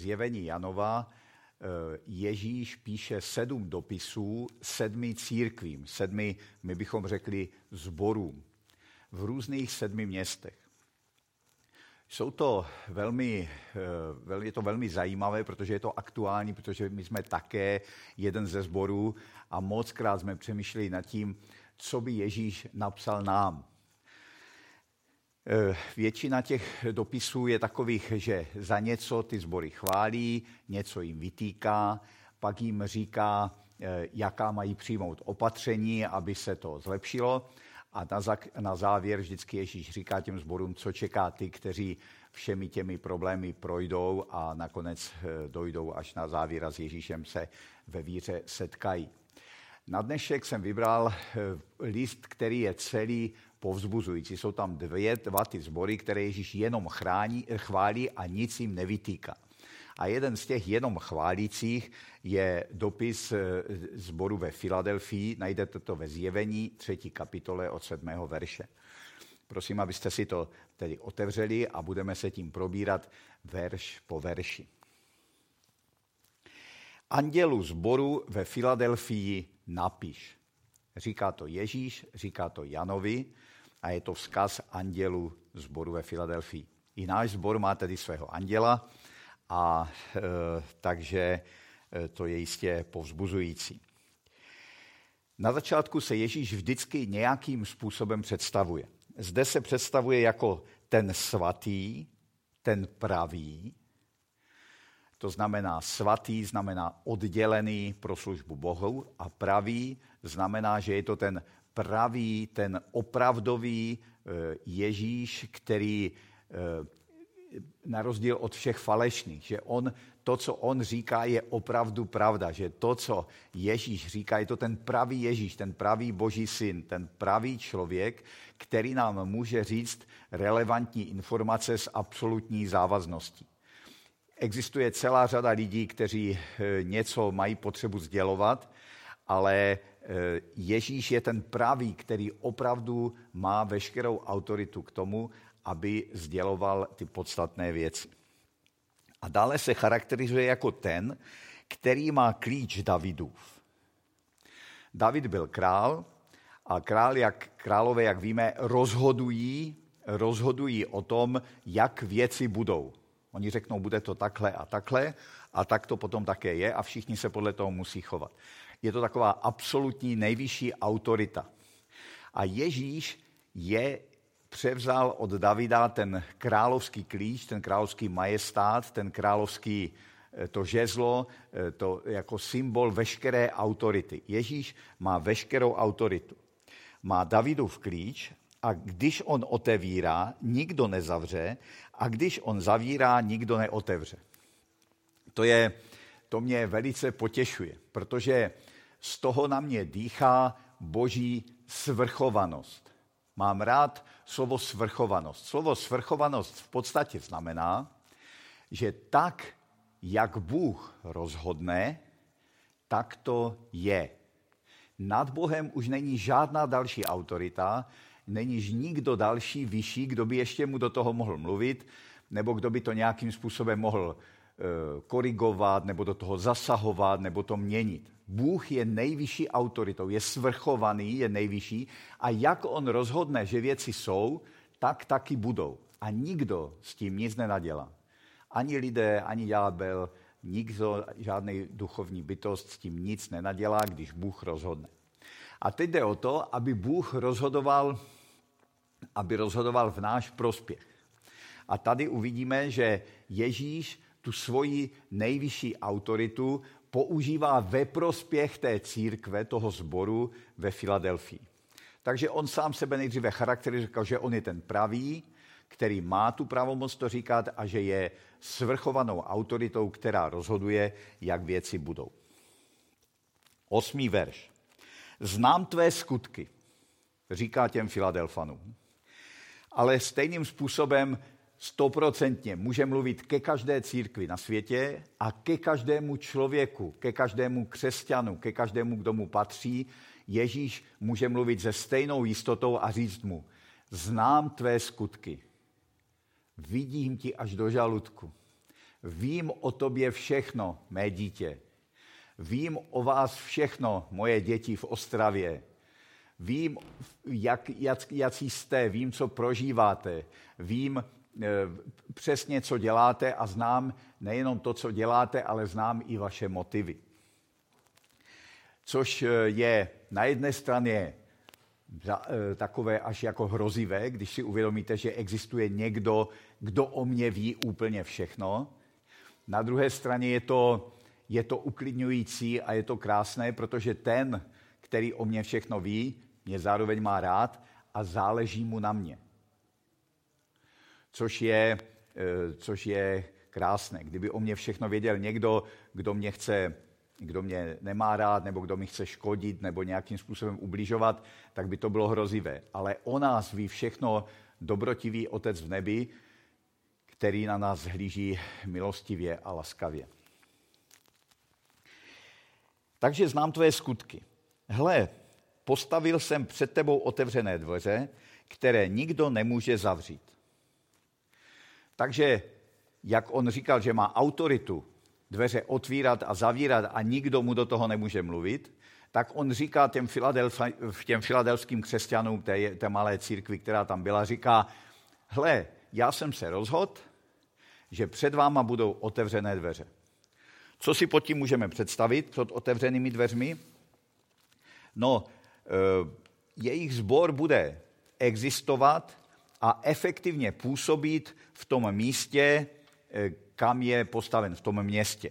zjevení Janova eh, Ježíš píše sedm dopisů sedmi církvím, sedmi, my bychom řekli, zborům v různých sedmi městech. Jsou to velmi, eh, je to velmi zajímavé, protože je to aktuální, protože my jsme také jeden ze sborů a moc krát jsme přemýšleli nad tím, co by Ježíš napsal nám. Eh, většina těch dopisů je takových, že za něco ty sbory chválí, něco jim vytýká, pak jim říká, eh, jaká mají přijmout opatření, aby se to zlepšilo. A na, závěr vždycky Ježíš říká těm zborům, co čeká ty, kteří všemi těmi problémy projdou a nakonec eh, dojdou až na závěr a s Ježíšem se ve víře setkají. Na dnešek jsem vybral list, který je celý povzbuzující. Jsou tam dvě, dva ty zbory, které Ježíš jenom chrání, chválí a nic jim nevytýká. A jeden z těch jenom chválících je dopis eh, zboru ve Filadelfii. Najdete to ve zjevení třetí kapitole od sedmého verše. Prosím, abyste si to tedy otevřeli a budeme se tím probírat verš po verši. Andělu zboru ve Filadelfii napiš. Říká to Ježíš, říká to Janovi a je to vzkaz andělu zboru ve Filadelfii. I náš zbor má tedy svého anděla, a e, takže e, to je jistě povzbuzující. Na začátku se Ježíš vždycky nějakým způsobem představuje. Zde se představuje jako ten svatý, ten pravý. To znamená svatý, znamená oddělený pro službu Bohu a pravý znamená, že je to ten pravý, ten opravdový eh, Ježíš, který eh, na rozdíl od všech falešných, že on, to, co on říká, je opravdu pravda, že to, co Ježíš říká, je to ten pravý Ježíš, ten pravý boží syn, ten pravý člověk, který nám může říct relevantní informace s absolutní závazností. Existuje celá řada lidí, kteří eh, něco mají potřebu sdělovat, ale Eh, Ježíš je ten pravý, který opravdu má veškerou autoritu k tomu, aby sděloval ty podstatné věci. A dále se charakterizuje jako ten, který má klíč Davidův. David byl král a král, jak, králové, jak víme, rozhodují, rozhodují o tom, jak věci budou. Oni řeknou, bude to takhle a takhle a tak to potom také je a všichni se podle toho musí chovat je to taková absolutní nejvyšší autorita. A Ježíš je převzal od Davida ten královský klíč, ten královský majestát, ten královský eh, to žezlo, eh, to jako symbol veškeré autority. Ježíš má veškerou autoritu. Má Davidův klíč a když on otevírá, nikdo nezavře a když on zavírá, nikdo neotevře. To, je, to mě velice potěšuje, protože z toho na mě dýchá boží svrchovanost. Mám rád slovo svrchovanost. Slovo svrchovanost v podstatě znamená, že tak, jak Bůh rozhodne, tak to je. Nad Bohem už není žádná další autorita, není nikdo další vyšší, kdo by ještě mu do toho mohl mluvit, nebo kdo by to nějakým způsobem mohl eh, korigovat, nebo do toho zasahovat, nebo to měnit. Bůh je nejvyšší autoritou, je svrchovaný, je nejvyšší a jak on rozhodne, že věci jsou, tak taky budou. A nikdo s tím nic nenadělá. Ani lidé, ani ďábel, nikdo, žádný duchovní bytost s tím nic nenadělá, když Bůh rozhodne. A teď jde o to, aby Bůh rozhodoval, aby rozhodoval v náš prospěch. A tady uvidíme, že Ježíš tu svoji nejvyšší autoritu používá ve prospěch té církve, toho sboru ve Filadelfii. Takže on sám sebe nejdříve charakterizuje, že on je ten pravý, který má tu pravomoc to říkat a že je svrchovanou autoritou, která rozhoduje, jak věci budou. Osmý verš. Znám tvé skutky, říká těm Filadelfanům, ale stejným způsobem stoprocentně může mluvit ke každé církvi na světě a ke každému člověku, ke každému křesťanu, ke každému, kdo mu patří. Ježíš může mluvit se stejnou jistotou a říct mu, znám tvé skutky, vidím ti až do žaludku, Vím o tobě všechno, mé dítě. Vím o vás všechno, moje děti v Ostravě. Vím, jak, jak, jak jste, vím, co prožíváte. Vím e, přesně, co děláte a znám nejenom to, co děláte, ale znám i vaše motivy. Což eh, je na jedné straně Eh, takové až jako hrozivé, když si uvědomíte, že existuje někdo, kdo o mě ví úplně všechno. Na druhé straně je to, je to uklidňující a je to krásné, protože ten, který o mě všechno ví, mě zároveň má rád a záleží mu na mě. Což je, eh, což je krásné. Kdyby o mě všechno věděl někdo, kdo mě chce kdo mě nemá rád, nebo kdo mi chce škodit, nebo nějakým způsobem ubližovat, tak by to bylo hrozivé. Ale o nás ví všechno dobrotivý Otec v nebi, který na nás hlíží milostivě a laskavě. Takže znám tvoje skutky. Hle, postavil jsem před tebou otevřené dveře, které nikdo nemůže zavřít. Takže, jak on říkal, že má autoritu dveře otvírat a zavírat a nikdo mu do toho nemůže mluvit, tak on říká těm, těm filadelským křesťanům té, té malé církvi, která tam byla, říká, hle, já jsem se rozhodl, že před váma budou otevřené dveře. Co si pod tím můžeme představit, pod otevřenými dveřmi? No, jejich sbor bude existovat a efektivně působit v tom místě, e, kam je postaven v tom městě.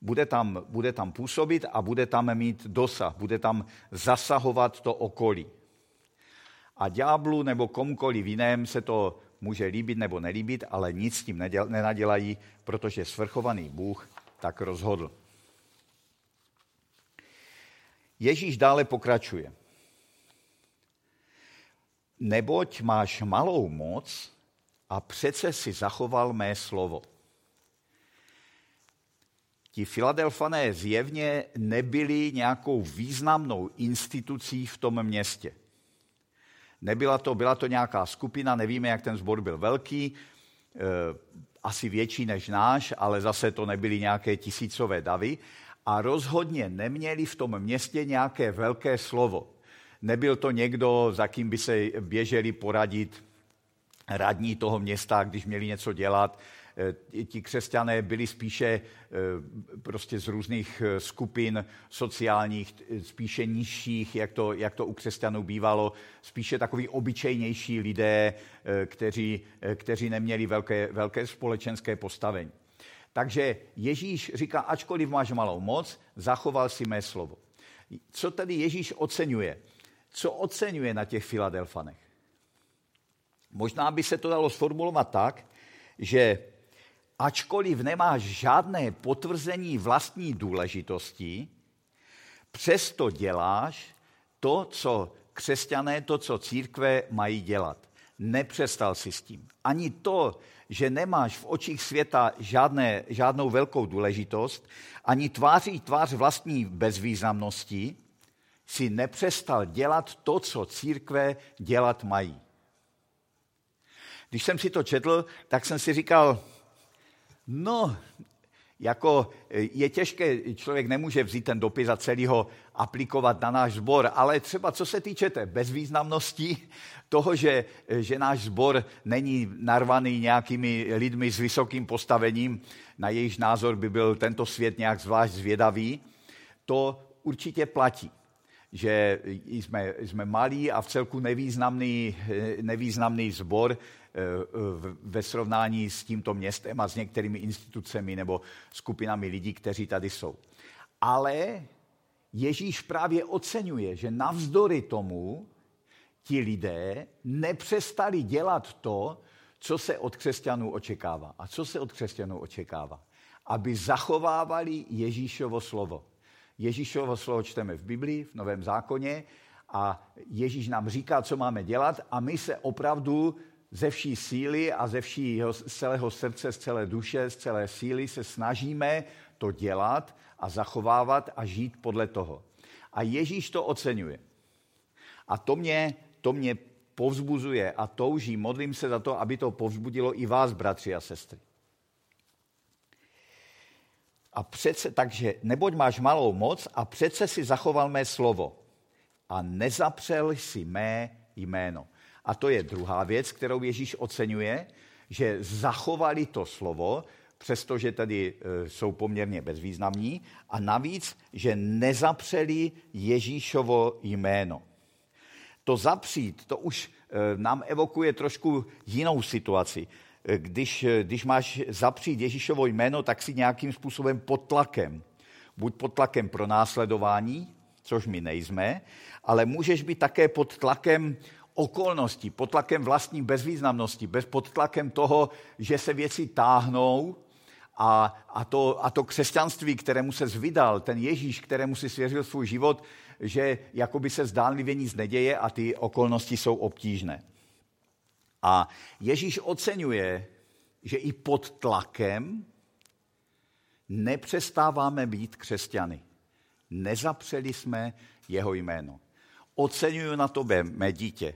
Bude tam, bude tam působit a bude tam mít dosah, bude tam zasahovat to okolí. A ďáblu nebo komukoliv jiném se to může líbit nebo nelíbit, ale nic s tím nenadělají, protože svrchovaný Bůh tak rozhodl. Ježíš dále pokračuje. Neboť máš malou moc a přece si zachoval mé slovo. Ti Filadelfané zjevně nebyli nějakou významnou institucí v tom městě. Nebyla to, byla to nějaká skupina, nevíme, jak ten sbor byl velký, eh, asi větší než náš, ale zase to nebyly nějaké tisícové davy a rozhodně neměli v tom městě nějaké velké slovo. Nebyl to někdo, za kým by se běželi poradit radní toho města, když měli něco dělat, Eh, ti křesťané byli spíše eh, prostě z různých eh, skupin sociálních, spíše nižších, jak to, jak to u křesťanů bývalo, spíše takový obyčejnější lidé, kteří, kteří neměli velké, velké společenské postavení. Takže Ježíš říká, ačkoliv máš malou moc, zachoval si mé slovo. Co tedy Ježíš oceňuje? Co oceňuje na těch Filadelfanech? Možná by se to dalo sformulovat tak, že ačkoliv nemáš žádné potvrzení vlastní důležitosti, přesto děláš to, co křesťané, to, co církve mají dělat. Nepřestal si s tím. Ani to, že nemáš v očích světa žádné, žádnou velkou důležitost, ani tváří tvář vlastní bezvýznamnosti, si nepřestal dělat to, co církve dělat mají. Když jsem si to četl, tak jsem si říkal, No, jako e, je těžké, člověk nemůže vzít ten dopis a celý ho aplikovat na náš sbor, ale třeba co se týče té bezvýznamnosti, toho, že, že náš sbor není narvaný nějakými lidmi s vysokým postavením, na jejich názor by byl tento svět nějak zvlášť zvědavý, to určitě platí že jsme, jsme malí a v celku nevýznamný, nevýznamný zbor, Eh, ve srovnání s tímto městem a s některými institucemi nebo skupinami lidí, kteří tady jsou. Ale Ježíš právě oceňuje, že navzdory tomu ti lidé nepřestali dělat to, co se od křesťanů očekává. A co se od křesťanů očekává? Aby zachovávali Ježíšovo slovo. Ježíšovo slovo čteme v Biblii, v Novém zákoně a Ježíš nám říká, co máme dělat a my se opravdu ze vší síly a ze všího, z celého srdce, z celé duše, z celé síly se snažíme to dělat a zachovávat a žít podle toho. A Ježíš to oceňuje. A to mě, to mě povzbuzuje a touží, modlím se za to, aby to povzbudilo i vás, bratři a sestry. A přece, takže neboť máš malou moc a přece si zachoval mé slovo a nezapřel si mé jméno. A to je druhá věc, kterou Ježíš oceňuje, že zachovali to slovo, přestože tedy e, jsou poměrně bezvýznamní, a navíc, že nezapřeli Ježíšovo jméno. To zapřít, to už e, nám evokuje trošku jinou situaci. Když, když máš zapřít Ježíšovo jméno, tak si nějakým způsobem pod tlakem. Buď pod tlakem pro následování, což my nejsme, ale můžeš být také pod tlakem okolností, pod tlakem vlastní bezvýznamnosti, bez pod tlakem toho, že se věci táhnou a, a, to, a to křesťanství, kterému se zvydal, ten Ježíš, kterému si svěřil svůj život, že jakoby se zdánlivě nic neděje a ty okolnosti jsou obtížné. A Ježíš oceňuje, že i pod tlakem nepřestáváme být křesťany. Nezapřeli jsme jeho jméno. Oceňuju na tobě, mé dítě,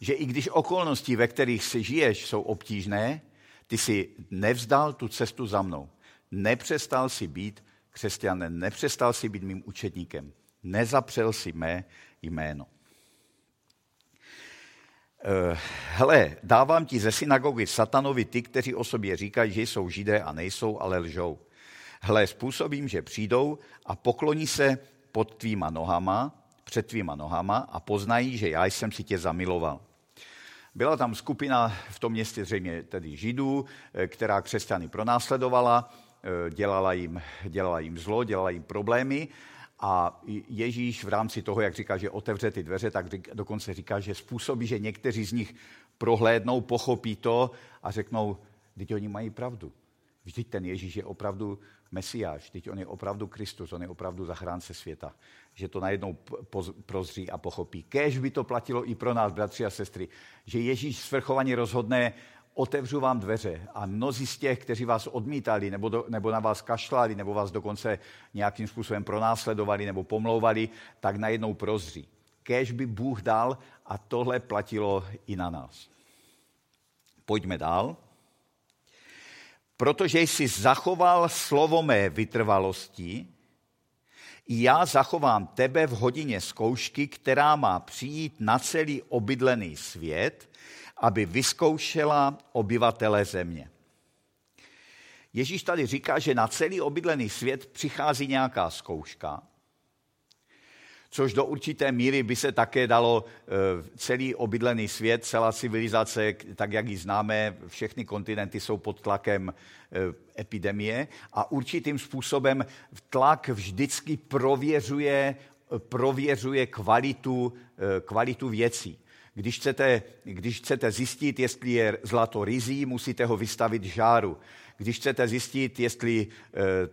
že i když okolnosti, ve kterých si žiješ, jsou obtížné, ty si nevzdal tu cestu za mnou. Nepřestal si být křesťanem, nepřestal si být mým učedníkem. Nezapřel si mé jméno. Eh, hele, dávám ti ze synagogy satanovi ty, kteří o sobě říkají, že jsou židé a nejsou, ale lžou. Hle, způsobím, že přijdou a pokloní se pod tvýma nohama, před tvýma nohama a poznají, že já jsem si tě zamiloval. Byla tam skupina v tom městě zřejmě tedy židů, eh, která křesťany pronásledovala, eh, dělala jim, dělala jim zlo, dělala jim problémy a Ježíš v rámci toho, jak říká, že otevře ty dveře, tak dokonce říká, že způsobí, že někteří z nich prohlédnou, pochopí to a řeknou, teď oni mají pravdu. Vždyť ten Ježíš je opravdu Mesiáš, teď on je opravdu Kristus, on je opravdu zachránce světa. Že to najednou prozří a pochopí. Kéž by to platilo i pro nás, bratři a sestry, že Ježíš svrchovaně rozhodne, otevřu vám dveře a mnozí z těch, kteří vás odmítali, nebo, do, nebo na vás kašlali, nebo vás dokonce nějakým způsobem pronásledovali nebo pomlouvali, tak najednou prozří. Kéž by Bůh dal a tohle platilo i na nás. Pojďme dál protože jsi zachoval slovo mé vytrvalosti, já zachovám tebe v hodině zkoušky, která má přijít na celý obydlený svět, aby vyzkoušela obyvatele země. Ježíš tady říká, že na celý obydlený svět přichází nějaká zkouška, což do určité míry by se také dalo eh, celý obydlený svět, celá civilizace, tak jak ji známe, všechny kontinenty jsou pod tlakem eh, epidemie a určitým způsobem tlak vždycky prověřuje, prověřuje kvalitu, eh, kvalitu věcí. Když chcete, když chcete zjistit, jestli je zlato rizí, musíte ho vystavit žáru. Když chcete zjistit, jestli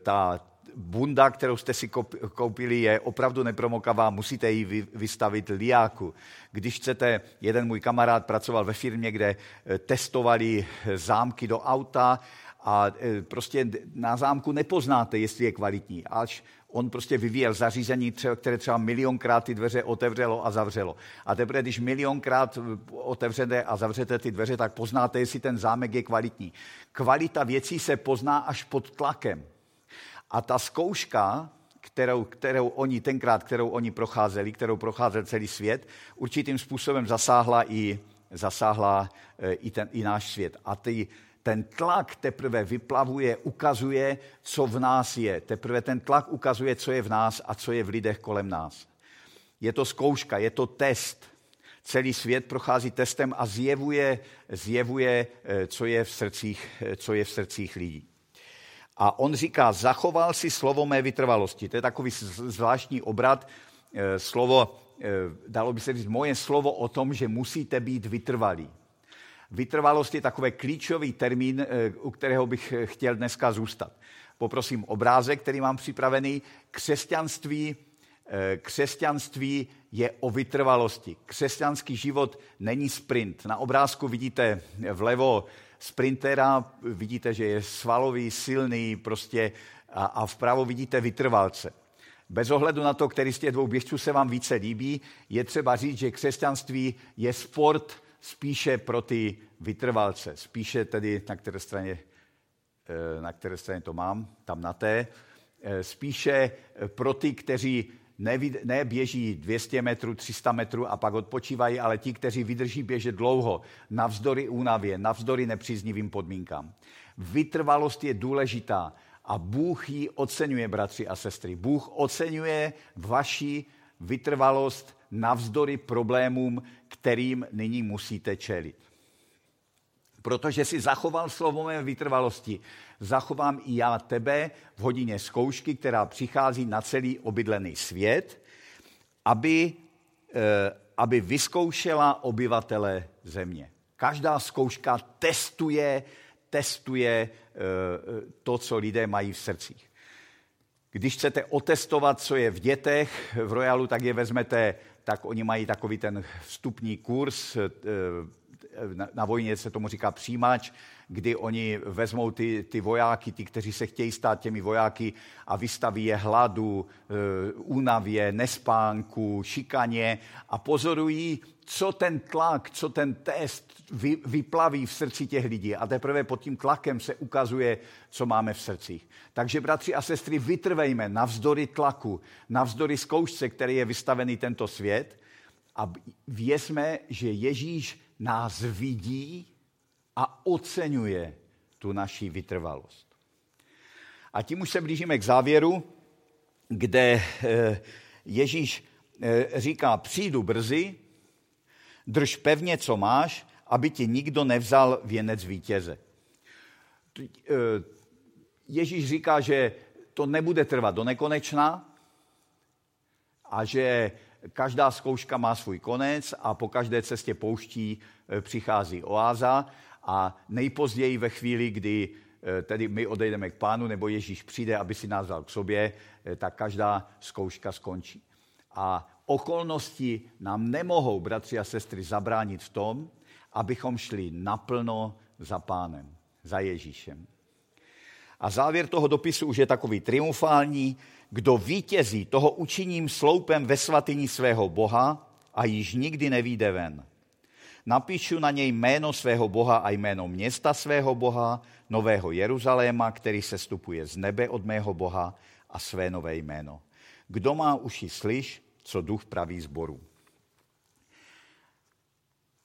ta bunda, kterou jste si koupili, je opravdu nepromokavá, musíte ji vystavit liáku. Když chcete, jeden můj kamarád pracoval ve firmě, kde eh, testovali zámky do auta a eh, prostě na zámku nepoznáte, jestli je kvalitní, až on prostě vyvíjel zařízení, které třeba milionkrát ty dveře otevřelo a zavřelo. A teprve, když milionkrát otevřete a zavřete ty dveře, tak poznáte, jestli ten zámek je kvalitní. Kvalita věcí se pozná až pod tlakem. A ta zkouška, kterou, kterou oni tenkrát, kterou oni procházeli, kterou procházel celý svět, určitým způsobem zasáhla i, zasáhla e, i, ten, i náš svět. A ty, ten tlak teprve vyplavuje, ukazuje, co v nás je. Teprve ten tlak ukazuje, co je v nás a co je v lidech kolem nás. Je to zkouška, je to test. Celý svět prochází testem a zjevuje, zjevuje e, co, je v srdcích, e, co je v srdcích lidí. A on říká, zachoval si slovo mé vytrvalosti. To je takový zvláštní obrat. Eh, slovo, eh, dalo by se říct, moje slovo o tom, že musíte být vytrvalí. Vytrvalost je takový klíčový termín, eh, u kterého bych chtěl dneska zůstat. Poprosím obrázek, který mám připravený. Křesťanství, křesťanství je o vytrvalosti. Křesťanský život není sprint. Na obrázku vidíte vlevo sprintera, vidíte, že je svalový, silný prostě a, a vpravo vidíte vytrvalce. Bez ohledu na to, který z těch dvou běžců se vám více líbí, je třeba říct, že křesťanství je sport spíše pro ty vytrvalce. Spíše tedy, na které straně, eh, na které straně to mám, tam na té. spíše pro ty, kteří ne, běží 200 metrů, 300 metrů a pak odpočívají, ale ti, kteří vydrží běžet dlouho, navzdory únavě, navzdory nepříznivým podmínkám. Vytrvalost je důležitá a Bůh ji oceňuje, bratři a sestry. Bůh oceňuje vaši vytrvalost navzdory problémům, kterým nyní musíte čelit. Protože si zachoval slovo mé vytrvalosti, zachovám i já tebe v hodině zkoušky, která přichází na celý obydlený svět, aby, eh, aby vyzkoušela obyvatele země. Každá zkouška testuje, testuje eh, to, co lidé mají v srdcích. Když chcete otestovat, co je v dětech v Royalu, tak je vezmete, tak oni mají takový ten vstupní kurz, eh, na, na vojně se tomu říká přijímač, kdy oni vezmou ty, ty vojáky, ty, kteří se chtějí stát těmi vojáky a vystaví je hladu, e, únavě, nespánku, šikaně a pozorují, co ten tlak, co ten test vy, vyplaví v srdci těch lidí. A teprve pod tím tlakem se ukazuje, co máme v srdcích. Takže, bratři a sestry, vytrvejme navzdory tlaku, navzdory zkoušce, který je vystavený tento svět a věřme, že Ježíš nás vidí a oceňuje tu naši vytrvalost. A tím už se blížíme k závěru, kde eh, Ježíš eh, říká, přijdu brzy, drž pevně, co máš, aby ti nikdo nevzal věnec vítěze. Eh, Ježíš říká, že to nebude trvat do nekonečna a že každá zkouška má svůj konec a po každé cestě pouští přichází oáza a nejpozději ve chvíli, kdy eh, tedy my odejdeme k pánu, nebo Ježíš přijde, aby si nás vzal k sobě, eh, tak každá zkouška skončí. A okolnosti nám nemohou, bratři a sestry, zabránit v tom, abychom šli naplno za pánem, za Ježíšem. A závěr toho dopisu už je takový triumfální. Kdo vítězí, toho učiním sloupem ve svatyni svého Boha a již nikdy nevíde ven. Napíšu na něj jméno svého Boha a jméno města svého Boha, nového Jeruzaléma, který se stupuje z nebe od mého Boha a své nové jméno. Kdo má uši slyš, co duch praví zboru.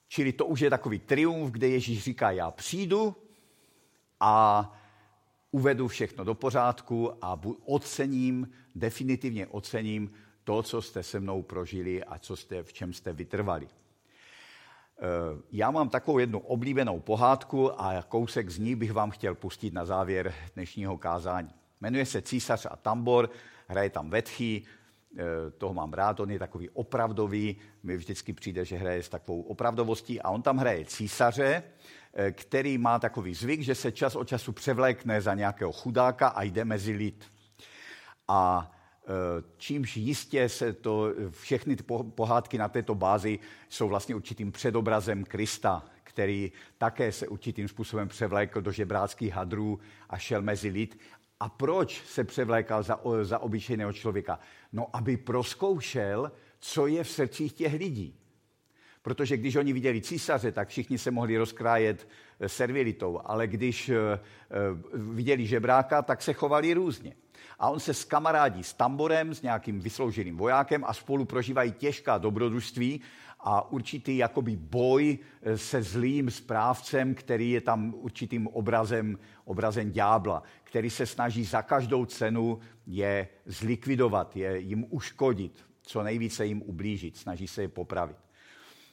Čili to už je takový triumf, kde Ježíš říká, já přijdu a uvedu všechno do pořádku a ocením, definitivně ocením to, co jste se mnou prožili a co jste, v čem jste vytrvali. Eh, já mám takovou jednu oblíbenou pohádku a kousek z ní bych vám chtěl pustit na závěr dnešního kázání. Jmenuje se Císař a Tambor, hraje tam Vetchy, eh, toho mám rád, on je takový opravdový, mi vždycky přijde, že hraje s takovou opravdovostí a on tam hraje císaře, který má takový zvyk, že se čas od času převlékne za nějakého chudáka a jde mezi lid. A Eh, čímž jistě se to, všechny ty pohádky na této bázi jsou vlastně určitým předobrazem Krista, který také se určitým způsobem převlékl do žebráckých hadrů a šel mezi lid. A proč se převlékal za, za obyčejného člověka? No, aby proskoušel, co je v srdcích těch lidí. Protože když oni viděli císaře, tak všichni se mohli rozkrájet eh, servilitou, ale když eh, viděli žebráka, tak se chovali různě a on se skamarádí s tamborem, s nějakým vyslouženým vojákem a spolu prožívají těžká dobrodružství a určitý jakoby boj eh, se zlým správcem, který je tam určitým obrazem, obrazem ďábla, který se snaží za každou cenu je zlikvidovat, je jim uškodit, co nejvíce jim ublížit, snaží se je popravit.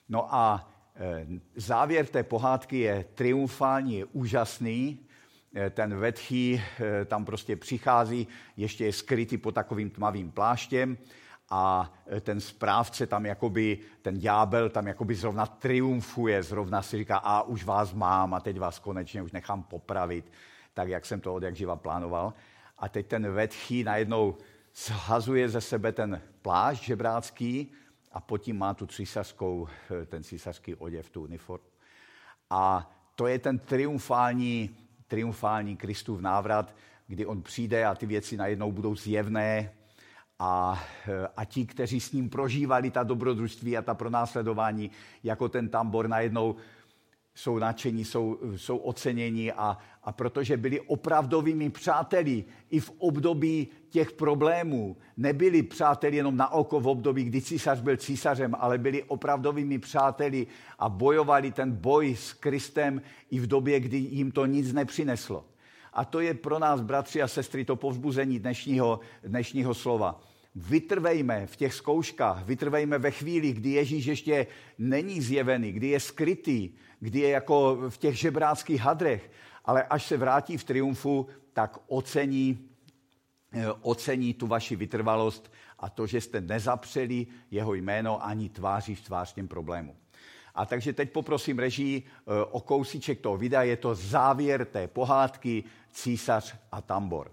No a eh, závěr té pohádky je triumfální, je úžasný, Eh, ten vetchý eh, tam prostě přichází, ještě je skrytý pod takovým tmavým pláštěm a ten správce tam jakoby, ten ďábel tam jakoby zrovna triumfuje, zrovna si říká, a už vás mám a teď vás konečně už nechám popravit, tak jak jsem to od jak živa plánoval. A teď ten vetchý najednou zhazuje ze sebe ten plášť žebrácký a pod tím má tu císařskou, ten císařský oděv, tu uniformu. A to je ten triumfální triumfální Kristův návrat, kdy on přijde a ty věci najednou budou zjevné a, a ti, kteří s ním prožívali ta dobrodružství a ta pronásledování, jako ten tambor najednou jsou nadšení, jsou, jsou oceněni a, a protože byli opravdovými přáteli i v období těch problémů. Nebyli přáteli jenom na oko v období, kdy císař byl císařem, ale byli opravdovými přáteli a bojovali ten boj s Kristem i v době, kdy jim to nic nepřineslo. A to je pro nás, bratři a sestry, to povzbuzení dnešního, dnešního slova vytrvejme v těch zkouškách, vytrvejme ve chvíli, kdy Ježíš ještě není zjevený, kdy je skrytý, kdy je jako v těch žebráckých hadrech, ale až se vrátí v triumfu, tak ocení, eh, ocení tu vaši vytrvalost a to, že jste nezapřeli jeho jméno ani tváří v tvář těm problému. A takže teď poprosím režii eh, o kousíček toho videa, je to závěr té pohádky Císař a Tambor.